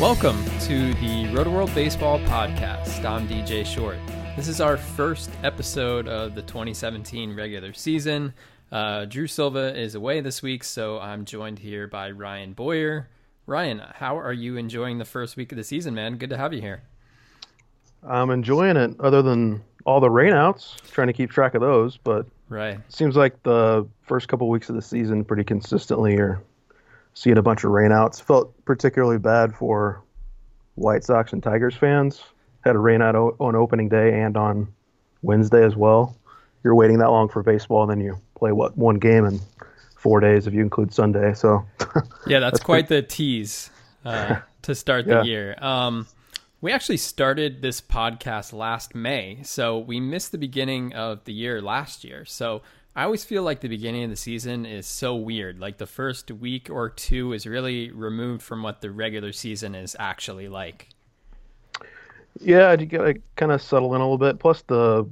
Welcome to the Rotoworld Baseball Podcast. I'm DJ Short. This is our first episode of the 2017 regular season. Uh, Drew Silva is away this week, so I'm joined here by Ryan Boyer. Ryan, how are you enjoying the first week of the season, man? Good to have you here. I'm enjoying it, other than all the rainouts, trying to keep track of those. But right, seems like the first couple weeks of the season, pretty consistently, are seeing a bunch of rainouts. Felt particularly bad for White Sox and Tigers fans. Had a rainout on opening day and on Wednesday as well. You're waiting that long for baseball, and then you play what one game in four days if you include Sunday. So yeah, that's, that's quite pretty... the tease uh, to start the year. Um, we actually started this podcast last May, so we missed the beginning of the year last year. So I always feel like the beginning of the season is so weird. Like the first week or two is really removed from what the regular season is actually like. Yeah, you gotta kind of settle in a little bit. Plus the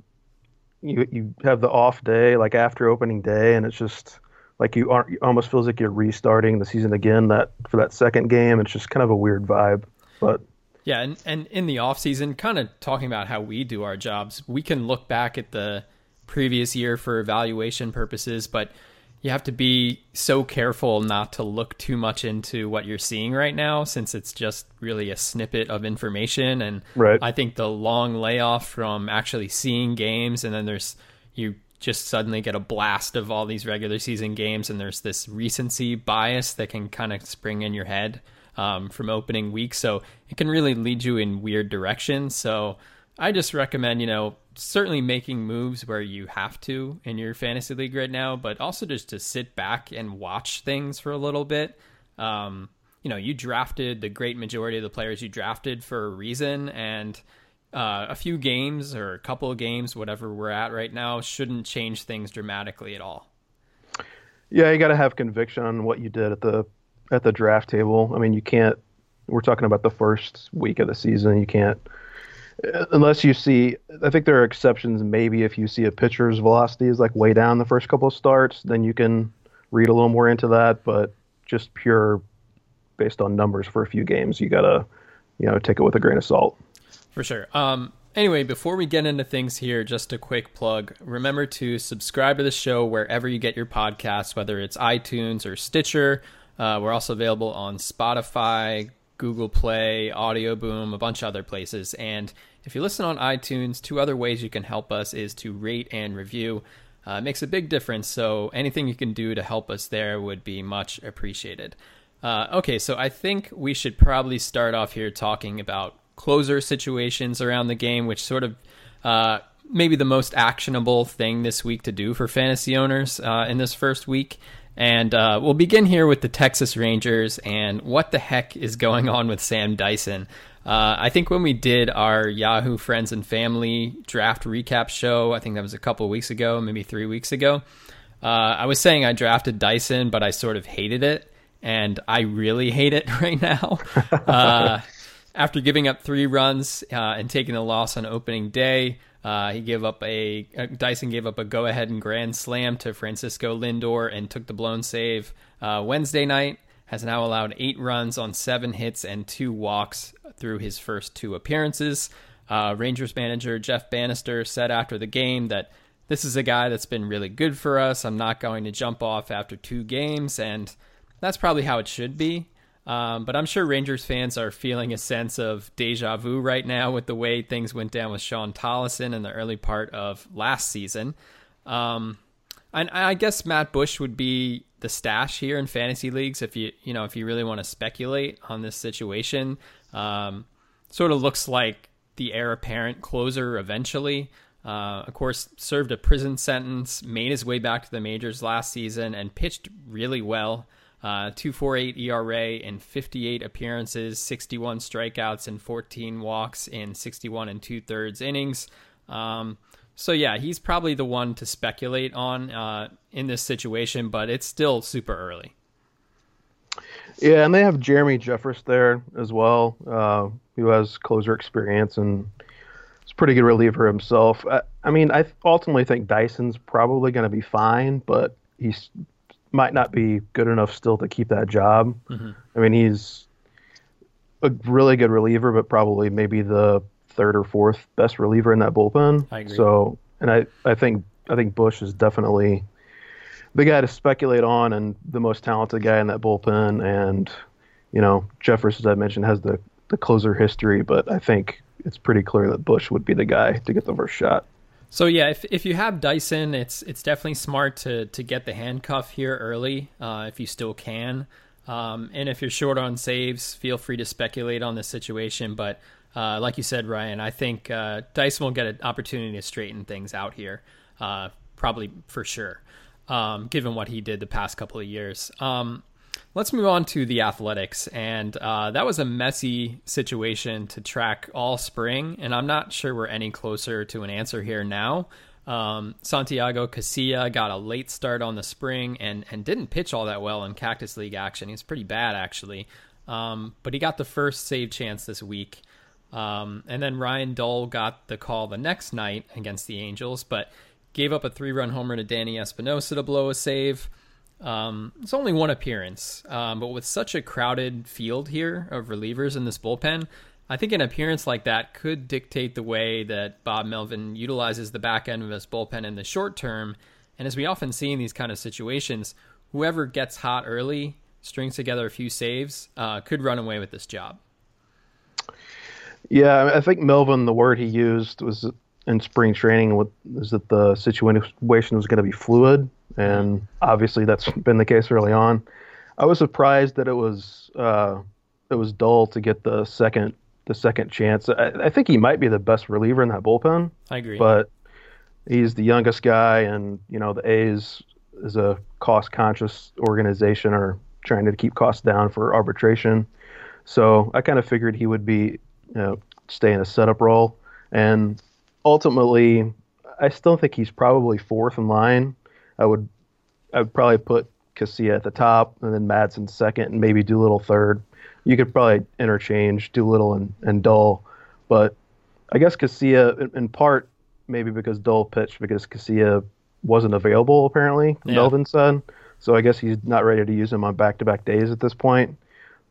you you have the off day like after opening day, and it's just like you aren't it almost feels like you're restarting the season again. That for that second game, it's just kind of a weird vibe. But yeah, and and in the off season, kind of talking about how we do our jobs, we can look back at the previous year for evaluation purposes, but you have to be so careful not to look too much into what you're seeing right now since it's just really a snippet of information. And right. I think the long layoff from actually seeing games and then there's you just suddenly get a blast of all these regular season games and there's this recency bias that can kind of spring in your head um, from opening week. So it can really lead you in weird directions. So I just recommend, you know, certainly making moves where you have to in your fantasy league right now, but also just to sit back and watch things for a little bit. Um, you know, you drafted the great majority of the players you drafted for a reason, and uh, a few games or a couple of games, whatever we're at right now, shouldn't change things dramatically at all. Yeah, you got to have conviction on what you did at the at the draft table. I mean, you can't. We're talking about the first week of the season. You can't unless you see i think there are exceptions maybe if you see a pitcher's velocity is like way down the first couple of starts then you can read a little more into that but just pure based on numbers for a few games you gotta you know take it with a grain of salt. For sure. Um anyway before we get into things here just a quick plug. Remember to subscribe to the show wherever you get your podcasts whether it's itunes or stitcher. Uh, we're also available on spotify Google Play, Audio Boom, a bunch of other places. And if you listen on iTunes, two other ways you can help us is to rate and review. Uh, it makes a big difference. So anything you can do to help us there would be much appreciated. Uh, okay, so I think we should probably start off here talking about closer situations around the game, which sort of uh, maybe the most actionable thing this week to do for fantasy owners uh, in this first week. And uh, we'll begin here with the Texas Rangers and what the heck is going on with Sam Dyson. Uh, I think when we did our Yahoo Friends and Family draft recap show, I think that was a couple weeks ago, maybe three weeks ago, uh, I was saying I drafted Dyson, but I sort of hated it. And I really hate it right now. Uh, after giving up three runs uh, and taking a loss on opening day, uh, he gave up a uh, Dyson gave up a go ahead and grand slam to Francisco Lindor and took the blown save uh, Wednesday night. Has now allowed eight runs on seven hits and two walks through his first two appearances. Uh, Rangers manager Jeff Banister said after the game that this is a guy that's been really good for us. I'm not going to jump off after two games, and that's probably how it should be. Um, but I'm sure Rangers fans are feeling a sense of deja vu right now with the way things went down with Shawn Tolleson in the early part of last season. Um, and I guess Matt Bush would be the stash here in fantasy leagues if you you know if you really want to speculate on this situation. Um, sort of looks like the heir apparent closer eventually. Uh, of course, served a prison sentence, made his way back to the majors last season, and pitched really well. Uh, 248 ERA in 58 appearances, 61 strikeouts, and 14 walks in 61 and two thirds innings. Um, so, yeah, he's probably the one to speculate on uh, in this situation, but it's still super early. Yeah, and they have Jeremy Jeffress there as well, uh, who has closer experience and is a pretty good reliever himself. I, I mean, I ultimately think Dyson's probably going to be fine, but he's might not be good enough still to keep that job. Mm-hmm. I mean, he's a really good reliever, but probably maybe the third or fourth best reliever in that bullpen. I agree. So, and I, I think I think Bush is definitely the guy to speculate on and the most talented guy in that bullpen. And you know, Jeffress, as I mentioned, has the the closer history, but I think it's pretty clear that Bush would be the guy to get the first shot. So yeah, if if you have Dyson, it's it's definitely smart to to get the handcuff here early uh, if you still can. Um, and if you're short on saves, feel free to speculate on the situation. But uh, like you said, Ryan, I think uh, Dyson will get an opportunity to straighten things out here, uh, probably for sure, um, given what he did the past couple of years. Um, Let's move on to the athletics. And uh, that was a messy situation to track all spring. And I'm not sure we're any closer to an answer here now. Um, Santiago Casilla got a late start on the spring and, and didn't pitch all that well in Cactus League action. He's pretty bad, actually. Um, but he got the first save chance this week. Um, and then Ryan Dull got the call the next night against the Angels, but gave up a three run homer to Danny Espinosa to blow a save. Um, it's only one appearance, um, but with such a crowded field here of relievers in this bullpen, I think an appearance like that could dictate the way that Bob Melvin utilizes the back end of his bullpen in the short term. And as we often see in these kind of situations, whoever gets hot early, strings together a few saves, uh, could run away with this job. Yeah, I think Melvin, the word he used was in spring training, was that the situation was going to be fluid and obviously that's been the case early on. I was surprised that it was uh, it was dull to get the second the second chance. I, I, think he might be the best reliever in that bullpen. I agree, but he's the youngest guy, and you know the A's is a cost conscious organization or trying to keep costs down for arbitration. So I kind of figured he would be you know stay in a setup role, and ultimately I still think he's probably fourth in line I would I would probably put Casilla at the top and then Madson second and maybe Doolittle third. You could probably interchange Doolittle and, and Dull, but I guess Casilla in, in part maybe because Dull pitched because Casilla wasn't available apparently. Yeah. Melvin said so. I guess he's not ready to use him on back to back days at this point.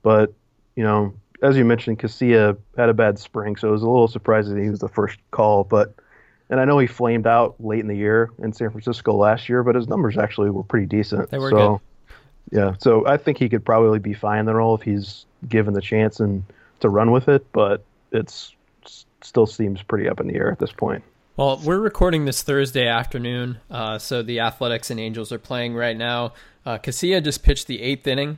But you know, as you mentioned, Casilla had a bad spring, so it was a little surprising that he was the first call. But and I know he flamed out late in the year in San Francisco last year, but his numbers actually were pretty decent. They were so, good. Yeah, so I think he could probably be fine in the role if he's given the chance and to run with it. But it's still seems pretty up in the air at this point. Well, we're recording this Thursday afternoon, uh, so the Athletics and Angels are playing right now. Uh, Casilla just pitched the eighth inning.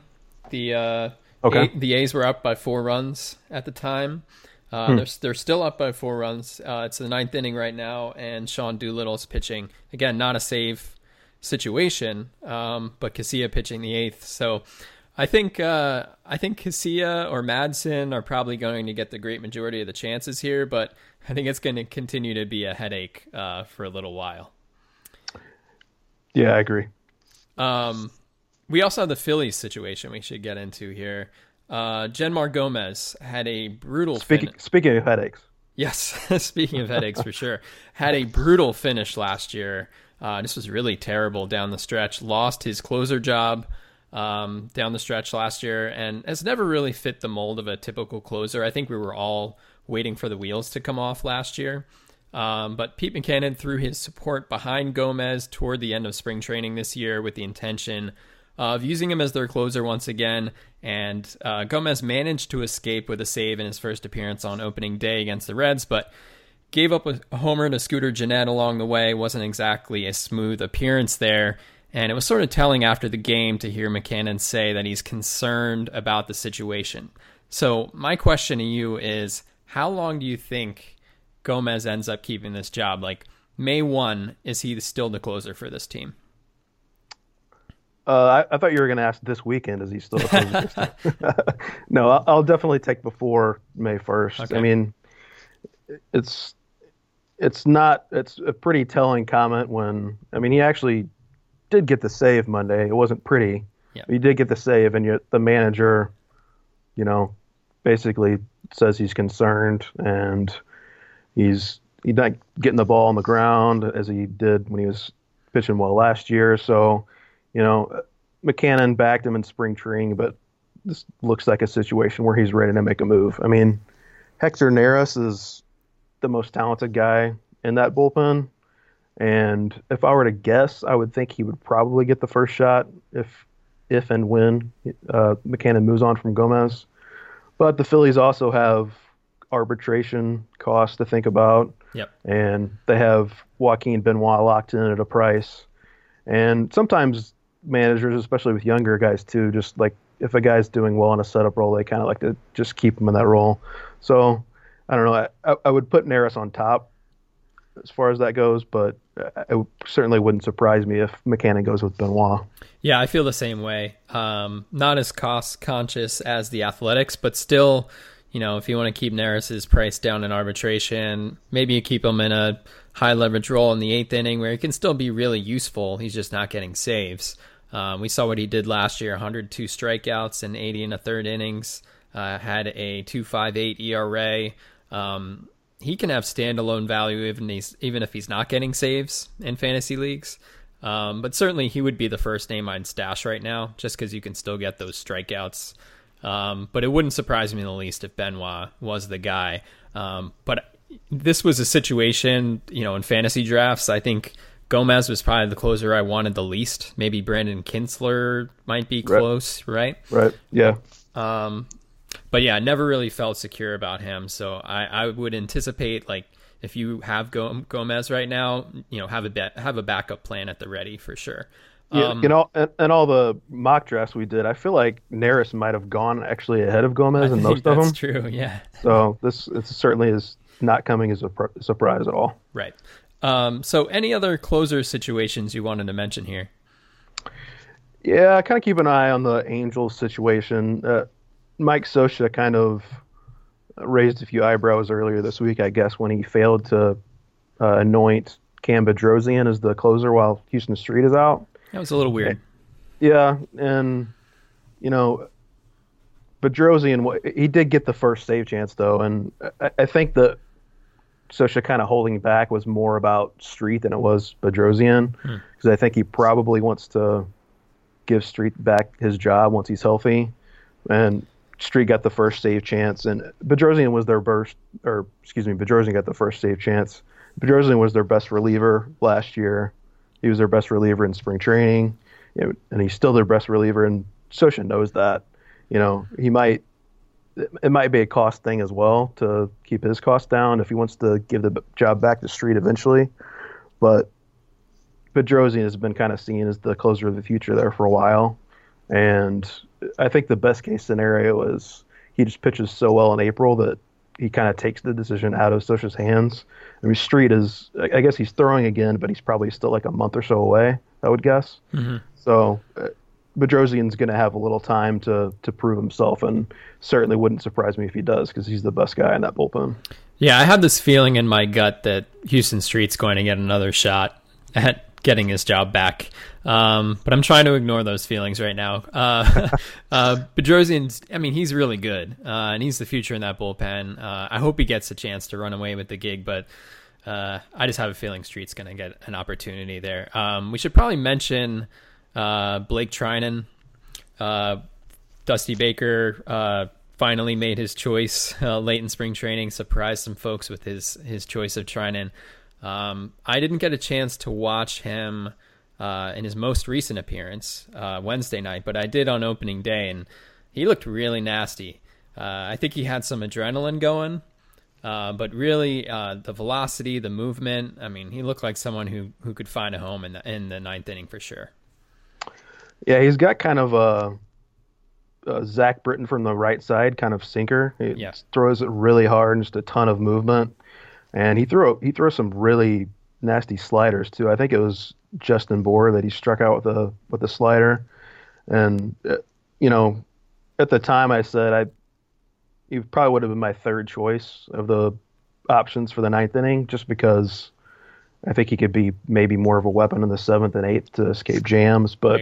The uh, okay. A- the A's were up by four runs at the time. Uh, hmm. they're, they're still up by four runs. Uh, it's the ninth inning right now, and Sean Doolittle is pitching. Again, not a save situation, um, but Casilla pitching the eighth. So I think uh, I think Casilla or Madson are probably going to get the great majority of the chances here, but I think it's going to continue to be a headache uh, for a little while. Yeah, I agree. Um, we also have the Phillies situation we should get into here. Uh, Jeanmar Gomez had a brutal. Speaking, fin- speaking of headaches. Yes, speaking of headaches for sure. Had a brutal finish last year. Uh, this was really terrible down the stretch. Lost his closer job um, down the stretch last year, and has never really fit the mold of a typical closer. I think we were all waiting for the wheels to come off last year. Um, but Pete Mackanin threw his support behind Gomez toward the end of spring training this year with the intention of using him as their closer once again. And uh, Gomez managed to escape with a save in his first appearance on opening day against the Reds, but gave up a homer to Scooter Gennett along the way. Wasn't exactly a smooth appearance there. And it was sort of telling after the game to hear Mackanin say that he's concerned about the situation. So, my question to you is how long do you think Gomez ends up keeping this job? Like, May 1, is he still the closer for this team? Uh, I, I, thought you were going to ask this weekend. Is he still no, I'll, I'll, definitely take before May 1st. Okay. I mean, it's it's not it's a pretty telling comment when I mean he actually did get the save Monday. It wasn't pretty. Yeah. He did get the save, and yet the manager, you know, basically says he's concerned and he's he's not getting the ball on the ground as he did when he was pitching well last year. So, you know, Mackanin backed him in spring training, but this looks like a situation where he's ready to make a move. I mean, Hector Neris is the most talented guy in that bullpen. And if I were to guess, I would think he would probably get the first shot if if and when uh, Mackanin moves on from Gomez. But the Phillies also have arbitration costs to think about. Yep. And they have Joaquin Benoit locked in at a price. And sometimes managers, especially with younger guys too, just like if a guy's doing well in a setup role, they kind of like to just keep him in that role. So I don't know. I, I would put Neris on top as far as that goes, but it certainly wouldn't surprise me if Mackanin goes with Benoit. Yeah, I feel the same way. Um, not as cost conscious as the Athletics, but still, you know, if you want to keep Neris's price down in arbitration, maybe you keep him in a high leverage role in the eighth inning where he can still be really useful. He's just not getting saves. Um, we saw what he did last year 102 strikeouts and 80 in a third innings, uh, had a 2.58 ERA. Um, he can have standalone value even he's even if he's not getting saves in fantasy leagues. Um, but certainly he would be the first name I'd stash right now, just because you can still get those strikeouts. Um, but it wouldn't surprise me in the least if Benoit was the guy. Um, but this was a situation, you know, in fantasy drafts. I think Gomez was probably the closer I wanted the least. Maybe Brandon Kintzler might be close, right? Right. right. Yeah. Um, but yeah, I never really felt secure about him. So I, I would anticipate like if you have Gomez right now, you know, have a be- have a backup plan at the ready for sure. Yeah, um, you know, and, and, all the mock drafts we did, I feel like Neris might have gone actually ahead of Gomez in most of them. That's true. Yeah. So this it certainly is not coming as a pr- surprise at all. Right. Um, so any other closer situations you wanted to mention here? Yeah, I kind of keep an eye on the Angels situation. Uh, Mike Scioscia kind of raised a few eyebrows earlier this week, I guess, when he failed to uh, anoint Cam Bedrosian as the closer while Huston Street is out. That was a little weird. Yeah, and you know, Bedrosian he did get the first save chance though, and I, I think that Scioscia kind of holding back was more about Street than it was Bedrosian because hmm. I think he probably wants to give Street back his job once he's healthy, and Street got the first save chance, and Bedrosian was their burst, or excuse me, Bedrosian got the first save chance. Bedrosian was their best reliever last year. He was their best reliever in spring training, and he's still their best reliever. And Scioscia knows that. You know, he might. It might be a cost thing as well to keep his cost down if he wants to give the job back to Street eventually. But Bedrosian has been kind of seen as the closer of the future there for a while, and I think the best case scenario is he just pitches so well in April that he kind of takes the decision out of Scioscia's hands. I mean, Street is, I guess he's throwing again, but he's probably still like a month or so away, I would guess. Mm-hmm. So, uh, Bedrosian's going to have a little time to to prove himself, and certainly wouldn't surprise me if he does because he's the best guy in that bullpen. Yeah, I have this feeling in my gut that Huston Street's going to get another shot at getting his job back. Um, but I'm trying to ignore those feelings right now. Uh, uh, Bedrosian's, I mean, he's really good, uh, and he's the future in that bullpen. Uh, I hope he gets a chance to run away with the gig, but uh, I just have a feeling Street's going to get an opportunity there. Um, we should probably mention uh, Blake Treinen, uh, Dusty Baker finally made his choice late in spring training, surprised some folks with his his choice of Treinen. Um, I didn't get a chance to watch him uh, in his most recent appearance uh, Wednesday night, but I did on opening day, and he looked really nasty. Uh, I think he had some adrenaline going, uh, but really uh, the velocity, the movement. I mean, he looked like someone who who could find a home in the in the ninth inning for sure. Yeah, he's got kind of a, Zach Britton from the right side kind of sinker. He Yeah. throws it really hard and just a ton of movement. And he threw he throws some really nasty sliders too. I think it was Justin Bour that he struck out with a with a slider. And uh, you know, at the time I said I he probably would have been my third choice of the options for the ninth inning just because I think he could be maybe more of a weapon in the seventh and eighth to escape jams, but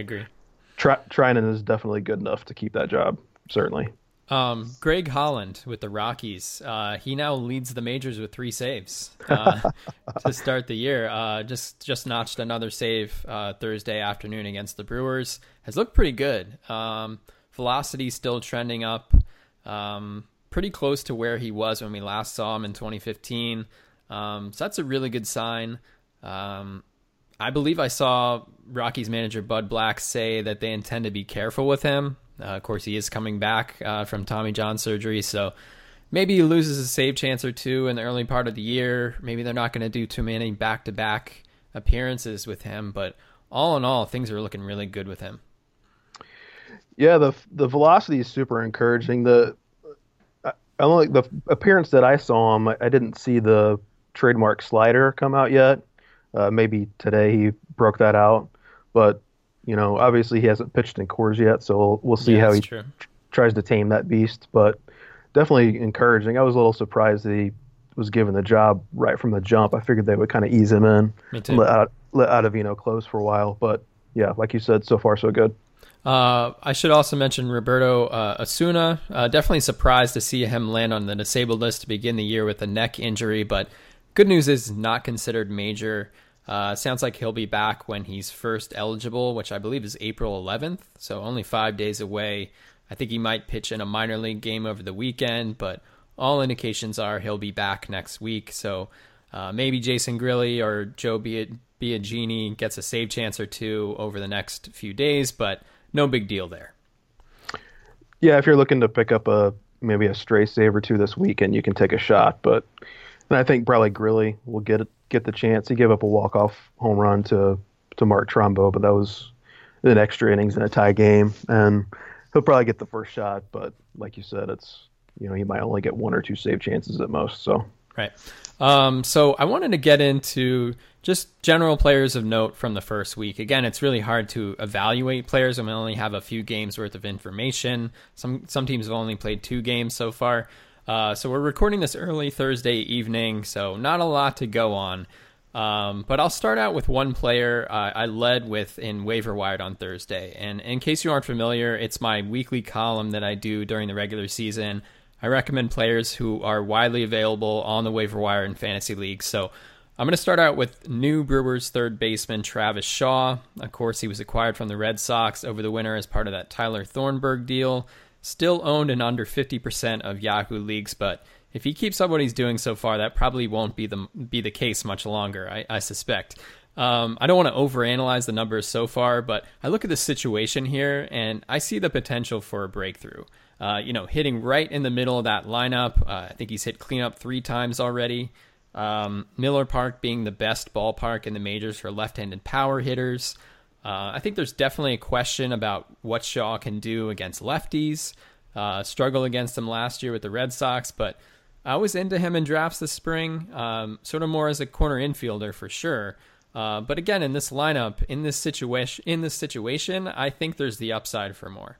Treinen is definitely good enough to keep that job. Certainly. Um, Greg Holland with the Rockies. Uh, he now leads the majors with three saves uh, to start the year. Uh, just just notched another save uh, Thursday afternoon against the Brewers. Has looked pretty good. Um, velocity still trending up. Um, pretty close to where he was when we last saw him in 2015. Um, so that's a really good sign. Um, I believe I saw Rockies manager Bud Black say that they intend to be careful with him. Uh, of course, he is coming back uh, from Tommy John surgery, so maybe he loses a save chance or two in the early part of the year. Maybe they're not going to do too many back to back appearances with him, but all in all, things are looking really good with him. Yeah, the the velocity is super encouraging. The I only the appearance that I saw him, I, I didn't see the trademark slider come out yet. Uh, maybe today he broke that out, but you know, obviously he hasn't pitched in Coors yet, so we'll, we'll see Yeah, how he true. tries to tame that beast. But definitely encouraging. I was a little surprised that he was given the job right from the jump. I figured they would kind of ease him in, let out, let Ottavino close for a while. But yeah, like you said, so far so good. Uh, I should also mention Roberto uh, Osuna. Uh, definitely surprised to see him land on the disabled list to begin the year with a neck injury, but good news is not considered major. Uh, sounds like he'll be back when he's first eligible, which I believe is April 11th, so only five days away. I think he might pitch in a minor league game over the weekend, but all indications are he'll be back next week. So uh, maybe Jason Grilli or Joe Bia- Biagini gets a save chance or two over the next few days, but no big deal there. Yeah, if you're looking to pick up a maybe a stray save or two this weekend, you can take a shot. But and I think probably Grilli will get get the chance. He gave up a walk off home run to to Mark Trumbo, but that was in extra innings in a tie game, and he'll probably get the first shot. But like you said, it's you know he might only get one or two save chances at most. So Right. Um, so I wanted to get into just general players of note from the first week. Again, it's really hard to evaluate players, we only have a few games worth of information. Some some teams have only played two games so far. Uh, so we're recording this early Thursday evening, so not a lot to go on. Um, but I'll start out with one player uh, I led with in waiver wired on Thursday. And in case you aren't familiar, it's my weekly column that I do during the regular season. I recommend players who are widely available on the waiver wire in fantasy leagues. So I'm going to start out with new Brewers third baseman Travis Shaw. Of course, he was acquired from the Red Sox over the winter as part of that Tyler Thornburg deal. Still owned in under 50% of Yahoo leagues, but if he keeps up what he's doing so far, that probably won't be the be the case much longer. I, I suspect. Um, I don't want to overanalyze the numbers so far, but I look at the situation here and I see the potential for a breakthrough. Uh, you know, hitting right in the middle of that lineup. Uh, I think he's hit cleanup three times already. Um, Miller Park being the best ballpark in the majors for left-handed power hitters. Uh, I think there's definitely a question about what Shaw can do against lefties. Uh, struggled against them last year with the Red Sox, but I was into him in drafts this spring, um, sort of more as a corner infielder for sure. Uh, but again, in this lineup, in this situation, in this situation, I think there's the upside for more.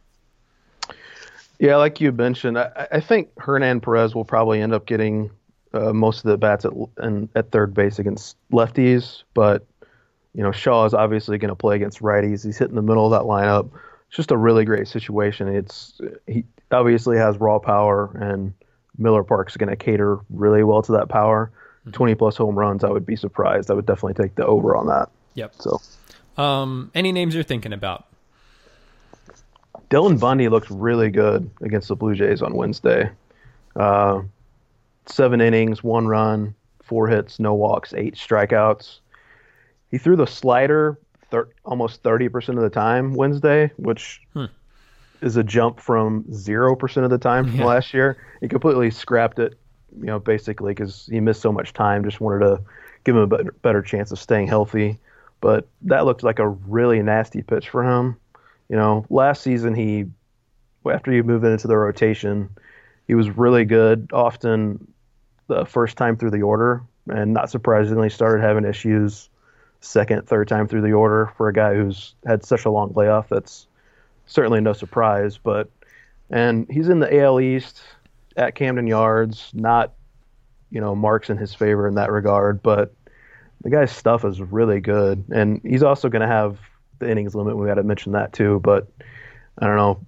Yeah, like you mentioned, I, I think Hernan Perez will probably end up getting uh, most of the bats at and at third base against lefties, but you know Shaw is obviously going to play against righties. He's hitting the middle of that lineup. It's just a really great situation. It's he obviously has raw power, and Miller Park's going to cater really well to that power. Twenty plus home runs, I would be surprised. I would definitely take the over on that. Yep. So Um, any names you're thinking about? Dylan Bundy looked really good against the Blue Jays on Wednesday. Uh, seven innings, one run, four hits, no walks, eight strikeouts. He threw the slider thir- almost 30% of the time Wednesday, which hmm. is a jump from 0% of the time from yeah. last year. He completely scrapped it, you know, basically because he missed so much time. Just wanted to give him a better, better chance of staying healthy. But that looked like a really nasty pitch for him. You know, last season he, after he moved into the rotation, he was really good. Often the first time through the order, and not surprisingly, started having issues second, third time through the order for a guy who's had such a long layoff. That's certainly no surprise. But and he's in the AL East at Camden Yards, not you know marks in his favor in that regard, but the guy's stuff is really good, and he's also going to have the innings limit. We got to mention that too, but I don't know.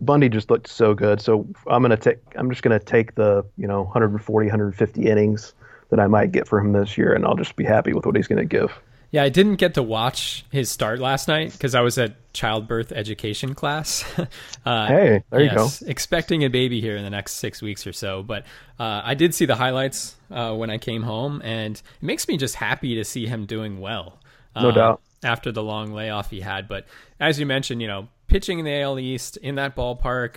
Bundy just looked so good, so I'm gonna take. I'm just gonna take the you know 140, 150 innings that I might get for him this year, and I'll just be happy with what he's gonna give. Yeah, I didn't get to watch his start last night because I was at childbirth education class. uh, hey, there yes, you go. Expecting a baby here in the next six weeks or so. But uh, I did see the highlights uh, when I came home, and it makes me just happy to see him doing well. No doubt. After the long layoff he had. But as you mentioned, you know, pitching in the AL East in that ballpark,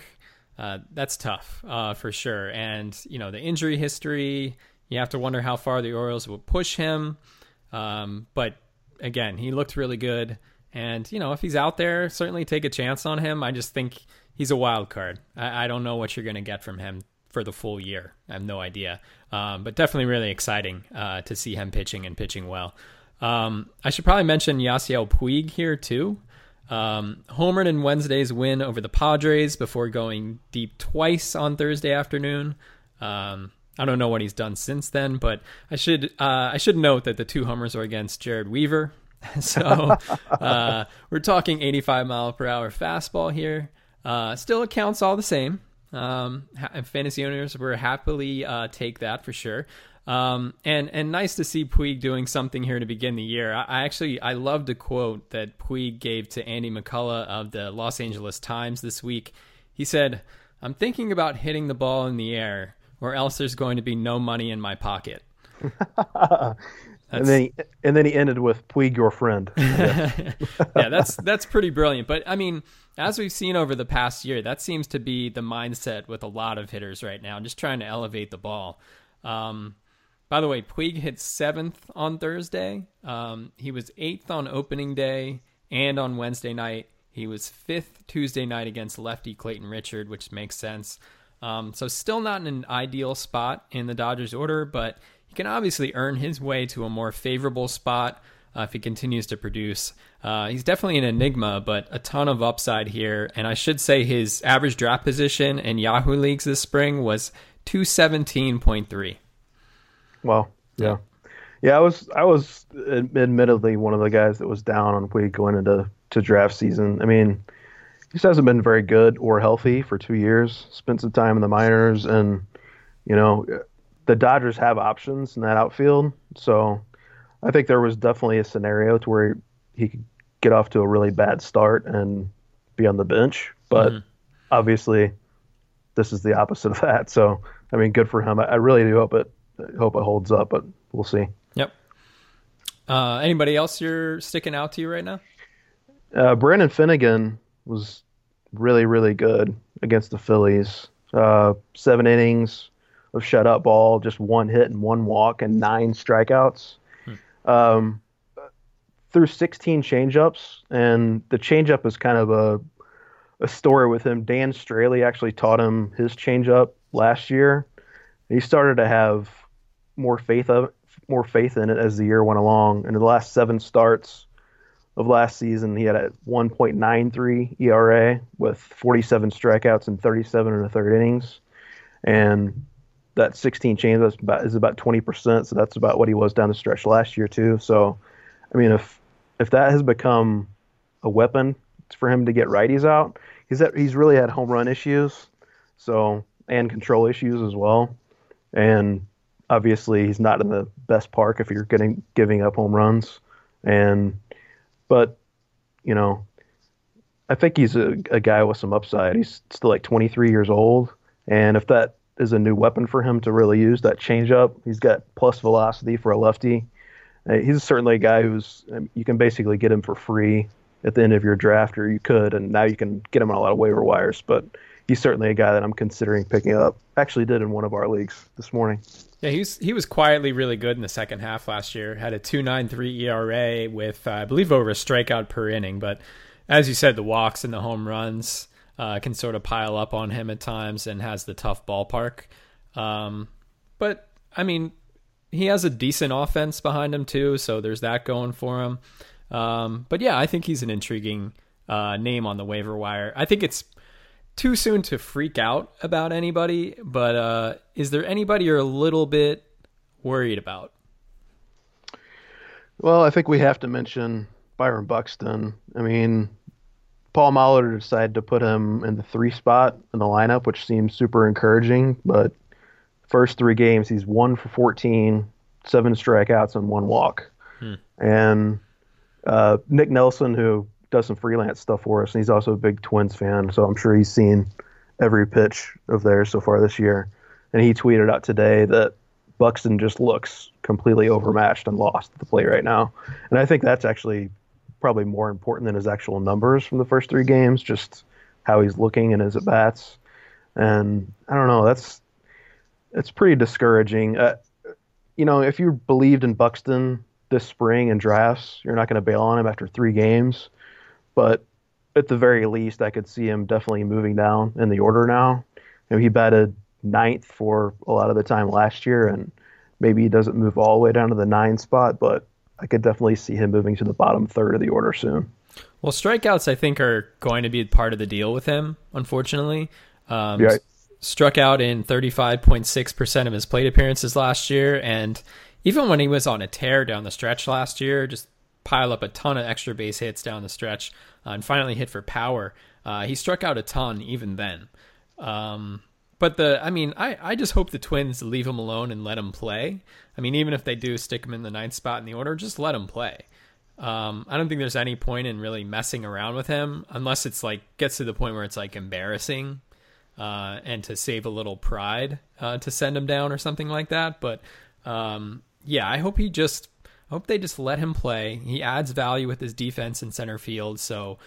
uh, that's tough uh, for sure. And, you know, the injury history, you have to wonder how far the Orioles will push him. Um, but again, he looked really good. And, you know, if he's out there, certainly take a chance on him. I just think he's a wild card. I, I don't know what you're going to get from him for the full year. I have no idea. Um, but definitely really exciting uh, to see him pitching and pitching well. Um, I should probably mention Yasiel Puig here, too. Um, homered in Wednesday's win over the Padres before going deep twice on Thursday afternoon. Um, I don't know what he's done since then, but I should uh, I should note that the two homers are against Jered Weaver. so uh, we're talking 85 mile per hour fastball here. Uh, still accounts all the same. Um, fantasy owners will happily uh, take that for sure. Um, and and nice to see Puig doing something here to begin the year. I, I, actually I loved a quote that Puig gave to Andy McCullough of the Los Angeles Times this week. He said, "I'm thinking about hitting the ball in the air, or else there's going to be no money in my pocket. and then he, and then he ended with Puig, your friend. yeah, that's that's pretty brilliant. But I mean, as we've seen over the past year, that seems to be the mindset with a lot of hitters right now, just trying to elevate the ball. Um, by the way, Puig hit seventh on Thursday. Um, he was eighth on opening day and on Wednesday night. He was fifth Tuesday night against lefty Clayton Richard, which makes sense. Um, so still not in an ideal spot in the Dodgers order, but he can obviously earn his way to a more favorable spot uh, if he continues to produce. Uh, he's definitely an enigma, but a ton of upside here. And I should say his average draft position in Yahoo leagues this spring was 217.3. Well, yeah. Yeah, I was I was admittedly one of the guys that was down on Puig going into to draft season. I mean, he just hasn't been very good or healthy for two years. Spent some time in the minors, and you know, the Dodgers have options in that outfield. So I think there was definitely a scenario to where he could get off to a really bad start and be on the bench. But mm-hmm. obviously, this is the opposite of that. So I mean, good for him. I, I really do hope it hope it holds up, but we'll see. Yep. Uh, anybody else you're sticking out to you right now? Uh, Brandon Finnegan was really, really good against the Phillies. Uh, seven innings of shut up ball, just one hit and one walk, and nine strikeouts. Hmm. Um, through 16 changeups, and the changeup is kind of a a story with him. Dan Straily actually taught him his changeup last year. He started to have more faith of more faith in it as the year went along. In the last seven starts, of last season, he had a 1.93 ERA with 47 strikeouts and 37 and a third innings, and that 16 change is about is about 20 percent. So that's about what he was down the stretch last year too. So, I mean, if if that has become a weapon for him to get righties out, he's that he's really had home run issues, so and control issues as well, and obviously he's not in the best park if you're getting giving up home runs, and but you know, I think he's a, a guy with some upside. He's still like 23 years old, and if that is a new weapon for him to really use, that changeup, he's got plus velocity for a lefty. Uh, he's certainly a guy who's um, you can basically get him for free at the end of your draft, or you could, and now you can get him on a lot of waiver wires. But he's certainly a guy that I'm considering picking up. Actually, did in one of our leagues this morning. Yeah, he was he was quietly really good in the second half last year. Had a two nine three ERA with uh, I believe over a strikeout per inning. But as you said, the walks and the home runs uh, can sort of pile up on him at times, and has the tough ballpark. Um, but I mean, he has a decent offense behind him too, so there's that going for him. Um, but yeah, I think he's an intriguing uh, name on the waiver wire. I think it's too soon to freak out about anybody, but uh, is there anybody you're a little bit worried about? Well, I think we have to mention Byron Buxton. I mean, Paul Molitor decided to put him in the three spot in the lineup, which seems super encouraging. But first three games, he's one for 14, seven strikeouts, and one walk. Hmm. And uh, Nick Nelson, who does some freelance stuff for us, and he's also a big Twins fan, so I'm sure he's seen every pitch of theirs so far this year. And he tweeted out today that Buxton just looks completely overmatched and lost at the plate right now. And I think that's actually probably more important than his actual numbers from the first three games, just how he's looking and his at bats. And I don't know, that's it's pretty discouraging. Uh, you know, if you believed in Buxton this spring in drafts, you're not going to bail on him after three games. But at the very least, I could see him definitely moving down in the order now. You know, he batted ninth for a lot of the time last year, and maybe he doesn't move all the way down to the nine spot, but I could definitely see him moving to the bottom third of the order soon. Well, strikeouts, I think, are going to be part of the deal with him, unfortunately. Um, yeah. Struck out in 35.6% of his plate appearances last year, and even when he was on a tear down the stretch last year, just pile up a ton of extra base hits down the stretch uh, and finally hit for power. Uh, he struck out a ton even then. Um, but the, I mean, I, I just hope the Twins leave him alone and let him play. I mean, even if they do stick him in the ninth spot in the order, just let him play. Um, I don't think there's any point in really messing around with him unless it's like gets to the point where it's like embarrassing, uh, and to save a little pride, uh, to send him down or something like that. But um, yeah, I hope he just I hope they just let him play. He adds value with his defense in center field, so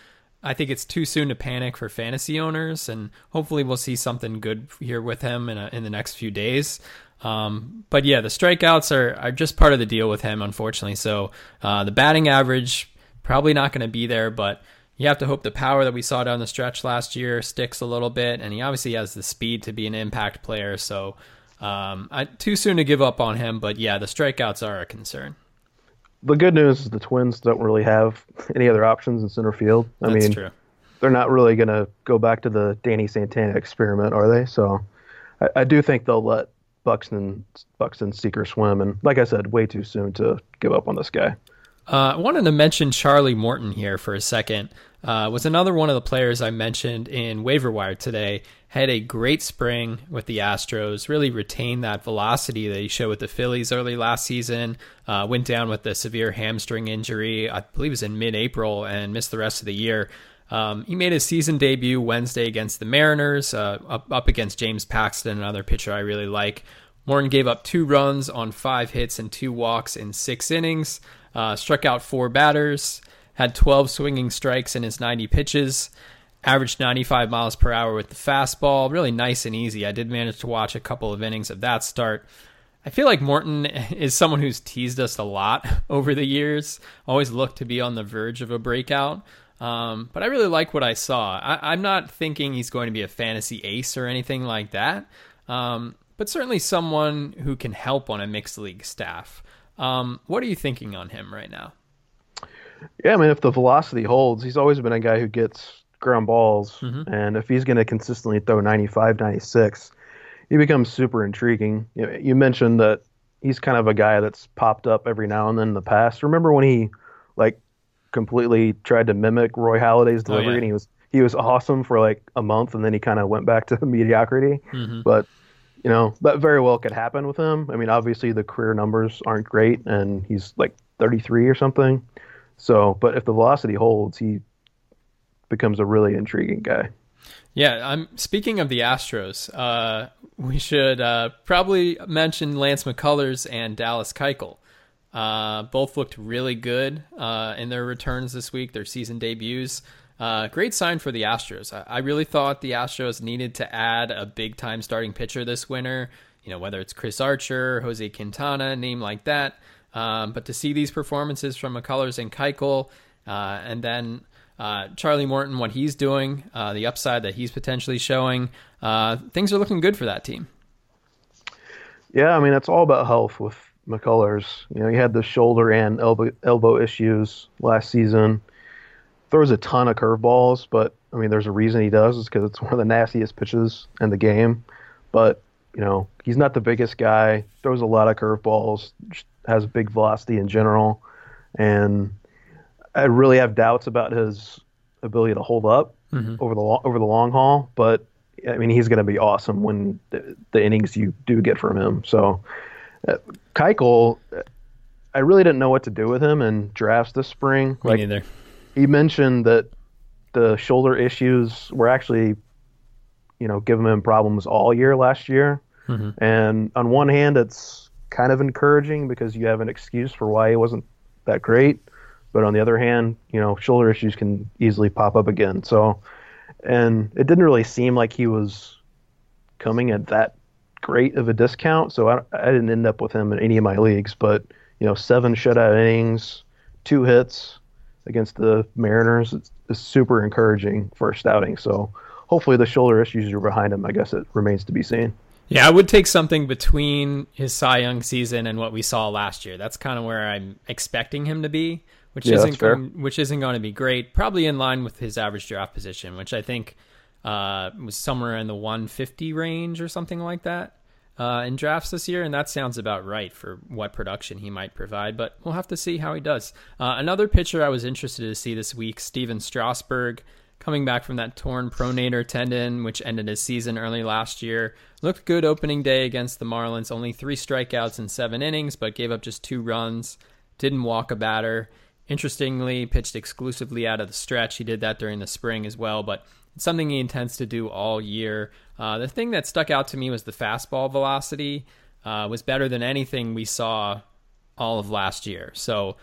I think it's too soon to panic for fantasy owners, and hopefully we'll see something good here with him in, a, in the next few days. Um, but yeah, the strikeouts are, are just part of the deal with him, unfortunately. So uh, the batting average probably not going to be there, but you have to hope the power that we saw down the stretch last year sticks a little bit, and he obviously has the speed to be an impact player. So um, I, too soon to give up on him, but yeah, the strikeouts are a concern the good news is the Twins don't really have any other options in center field. I That's mean, true. they're not really going to go back to the Danny Santana experiment, are they? So I, I, do think they'll let Buxton Buxton sink or swim. And like I said, way too soon to give up on this guy. Uh, I wanted to mention Charlie Morton here for a second. Uh, was another one of the players I mentioned in waiver wire today. Had a great spring with the Astros. Really retained that velocity that he showed with the Phillies early last season. Uh, went down with a severe hamstring injury. I believe it was in mid-April and missed the rest of the year. Um, he made his season debut Wednesday against the Mariners, uh, up, up against James Paxton, another pitcher I really like. Morton gave up two runs on five hits and two walks in six innings. Uh, struck out four batters, had 12 swinging strikes in his 90 pitches, averaged 95 miles per hour with the fastball. Really nice and easy. I did manage to watch a couple of innings of that start. I feel like Morton is someone who's teased us a lot over the years, always looked to be on the verge of a breakout. Um, but I really like what I saw. I, am not thinking he's going to be a fantasy ace or anything like that, um, but certainly someone who can help on a mixed league staff. Um, what are you thinking on him right now? Yeah, I mean, if the velocity holds, he's always been a guy who gets ground balls, mm-hmm. and if he's going to consistently throw 95, 96, he becomes super intriguing. You, you mentioned that he's kind of a guy that's popped up every now and then in the past. Remember when he like completely tried to mimic Roy Halladay's delivery, oh, yeah. and he was he was awesome for like a month, and then he kind of went back to mediocrity. Mm-hmm. But you know, that very well could happen with him. I mean, obviously the career numbers aren't great, and he's like 33 or something. So, but if the velocity holds, he becomes a really intriguing guy. Yeah, I'm speaking of the Astros. Uh, we should uh, probably mention Lance McCullers and Dallas Keuchel. Uh, both looked really good uh, in their returns this week, their season debuts. Uh, great sign for the Astros. I, I really thought the Astros needed to add a big time starting pitcher this winter. You know, whether it's Chris Archer, Jose Quintana, name like that. Um, but to see these performances from McCullers and Keuchel, uh, and then uh, Charlie Morton, what he's doing, uh, the upside that he's potentially showing, uh, things are looking good for that team. Yeah, I mean it's all about health with McCullers. You know, he had the shoulder and elbow elbow issues last season. Throws a ton of curveballs, but I mean, there's a reason he does. It's because it's one of the nastiest pitches in the game. But you know, he's not the biggest guy. Throws a lot of curveballs. Has big velocity in general, and I really have doubts about his ability to hold up mm-hmm. over the over the long haul. But I mean, he's going to be awesome when the, the, innings you do get from him. So, uh, Keuchel, I really didn't know what to do with him in drafts this spring. Me like, neither. He mentioned that the shoulder issues were actually, you know, giving him problems all year last year. Mm-hmm. And on one hand, it's kind of encouraging because you have an excuse for why he wasn't that great. But on the other hand, you know, shoulder issues can easily pop up again. So, and it didn't really seem like he was coming at that great of a discount. So I, I didn't end up with him in any of my leagues. But you know, seven shutout innings, two hits against the Mariners. It's super encouraging first outing. So hopefully the shoulder issues are behind him. I guess it remains to be seen. Yeah, I would take something between his Cy Young season and what we saw last year. That's kind of where I'm expecting him to be which yeah, isn't going, which isn't going to be great. Probably in line with his average draft position, which I think uh, was somewhere in the 150 range or something like that uh, in drafts this year, and that sounds about right for what production he might provide. But we'll have to see how he does. Uh, another pitcher I was interested to see this week, Stephen Strasburg. Coming back from that torn pronator tendon, which ended his season early last year, looked good opening day against the Marlins. Only three strikeouts in seven innings, but gave up just two runs. Didn't walk a batter. Interestingly, pitched exclusively out of the stretch. He did that during the spring as well, but it's something he intends to do all year. Uh, the thing that stuck out to me was the fastball velocity uh, was better than anything we saw all of last year. So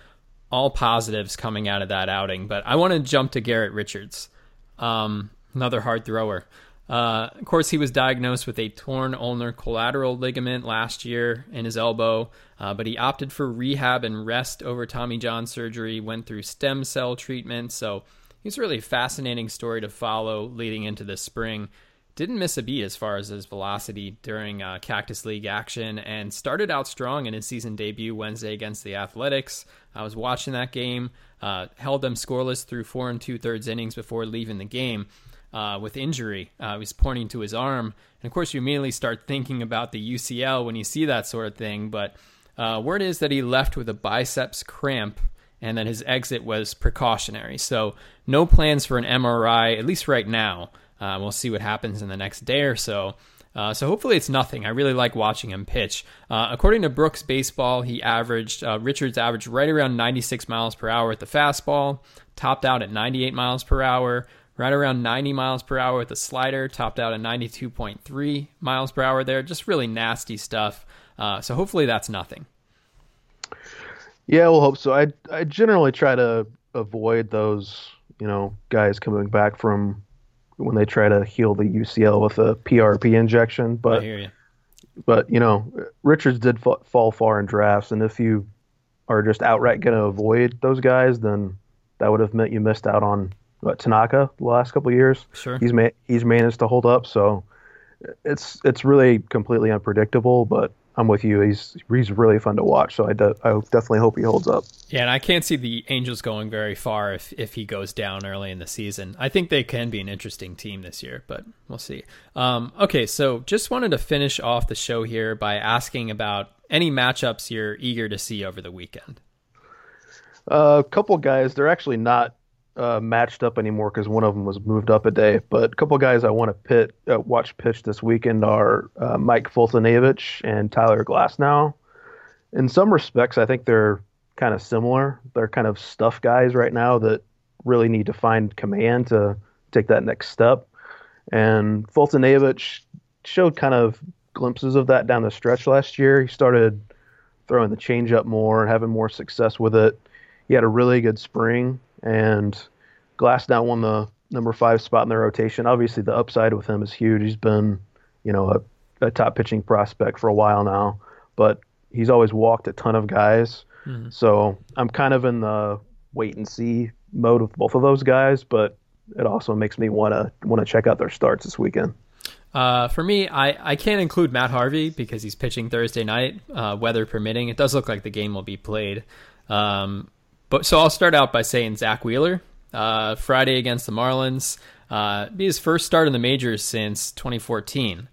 all positives coming out of that outing. But I want to jump to Garrett Richards, um, another hard thrower. Uh, of course, he was diagnosed with a torn ulnar collateral ligament last year in his elbow, uh, but he opted for rehab and rest over Tommy John surgery, went through stem cell treatment. So he's really a fascinating story to follow leading into the spring. Didn't miss a beat as far as his velocity during uh, Cactus League action and started out strong in his season debut Wednesday against the Athletics. I was watching that game, uh, held them scoreless through four and two thirds innings before leaving the game uh, with injury. Uh, he's pointing to his arm. And of course, you immediately start thinking about the UCL when you see that sort of thing. But uh, word is that he left with a biceps cramp and that his exit was precautionary. So, no plans for an MRI, at least right now. Uh, we'll see what happens in the next day or so. Uh, so hopefully it's nothing. I really like watching him pitch. Uh, according to Brooks Baseball, he averaged uh, Richards averaged right around 96 miles per hour at the fastball, topped out at 98 miles per hour, right around 90 miles per hour with a slider, topped out at 92.3 miles per hour there. Just really nasty stuff. Uh, so hopefully that's nothing. Yeah, we'll hope so. I I generally try to avoid those you know guys coming back from when they try to heal the UCL with a PRP injection. But you. but you know Richards did f- fall far in drafts, and if you are just outright going to avoid those guys, then that would have meant you missed out on what, Tanaka the last couple years. Sure. He's ma- he's managed to hold up, so it's it's really completely unpredictable. But I'm with you. He's he's really fun to watch. So I, de- I definitely hope he holds up. Yeah, and I can't see the Angels going very far if if he goes down early in the season. I think they can be an interesting team this year, but we'll see. Um, okay, so just wanted to finish off the show here by asking about any matchups you're eager to see over the weekend. Uh, a couple guys. They're actually not uh, matched up anymore because one of them was moved up a day. But a couple guys I want to pit uh, watch pitch this weekend are uh, Mike Foltynewicz and Tyler Glasnow. In some respects, I think they're kind of similar. They're kind of stuff guys right now that really need to find command to take that next step. And Foltynewicz showed kind of glimpses of that down the stretch last year. He started throwing the changeup more, having more success with it. He had a really good spring, and Glasnow won the number five spot in the rotation. Obviously, the upside with him is huge. He's been, you know, a, a top pitching prospect for a while now, but he's always walked a ton of guys. Mm-hmm. So I'm kind of in the wait and see mode with both of those guys, but it also makes me want to want to check out their starts this weekend. Uh, for me, I, I can't include Matt Harvey because he's pitching Thursday night, uh, weather permitting. It does look like the game will be played. Um, but so I'll start out by saying Zack Wheeler, uh, Friday against the Marlins, uh, be his first start in the majors since 2014.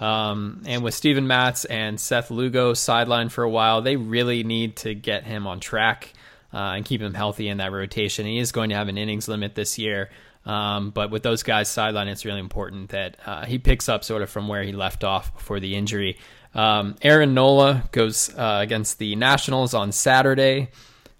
Um, and with Steven Matz and Seth Lugo sidelined for a while, they really need to get him on track uh, and keep him healthy in that rotation. He is going to have an innings limit this year. Um, but with those guys sidelined, it's really important that uh, he picks up sort of from where he left off before the injury. Um, Aaron Nola goes uh, against the Nationals on Saturday.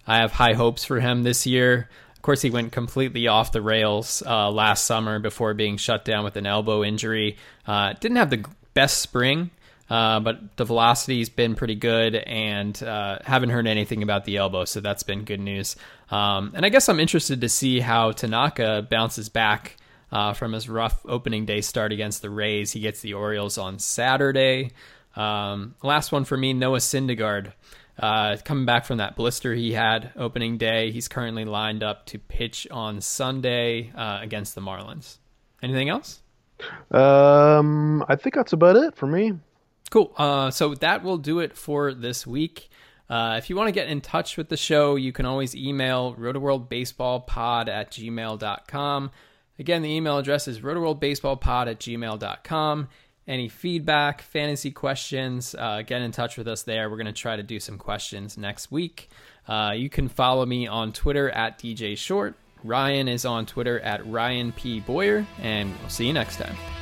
I have high hopes for him this year. Of course, he went completely off the rails uh, last summer before being shut down with an elbow injury. Uh, didn't have the best spring, uh, but the velocity's been pretty good, and uh, haven't heard anything about the elbow, so that's been good news. Um, and I guess I'm interested to see how Tanaka bounces back uh, from his rough opening day start against the Rays. He gets the Orioles on Saturday. Um, last one for me, Noah Syndergaard. Uh, coming back from that blister he had opening day, he's currently lined up to pitch on Sunday uh, against the Marlins. Anything else? Um, I think that's about it for me. Cool. Uh, so that will do it for this week. Uh, if you want to get in touch with the show, you can always email rotoworldbaseballpod at gmail.com. Again, the email address is rotoworldbaseballpod at gmail.com. Any feedback, fantasy questions, uh, get in touch with us there. We're going to try to do some questions next week. Uh, you can follow me on Twitter at DJ Short. Ryan is on Twitter at Ryan P. Boyer, and we'll see you next time.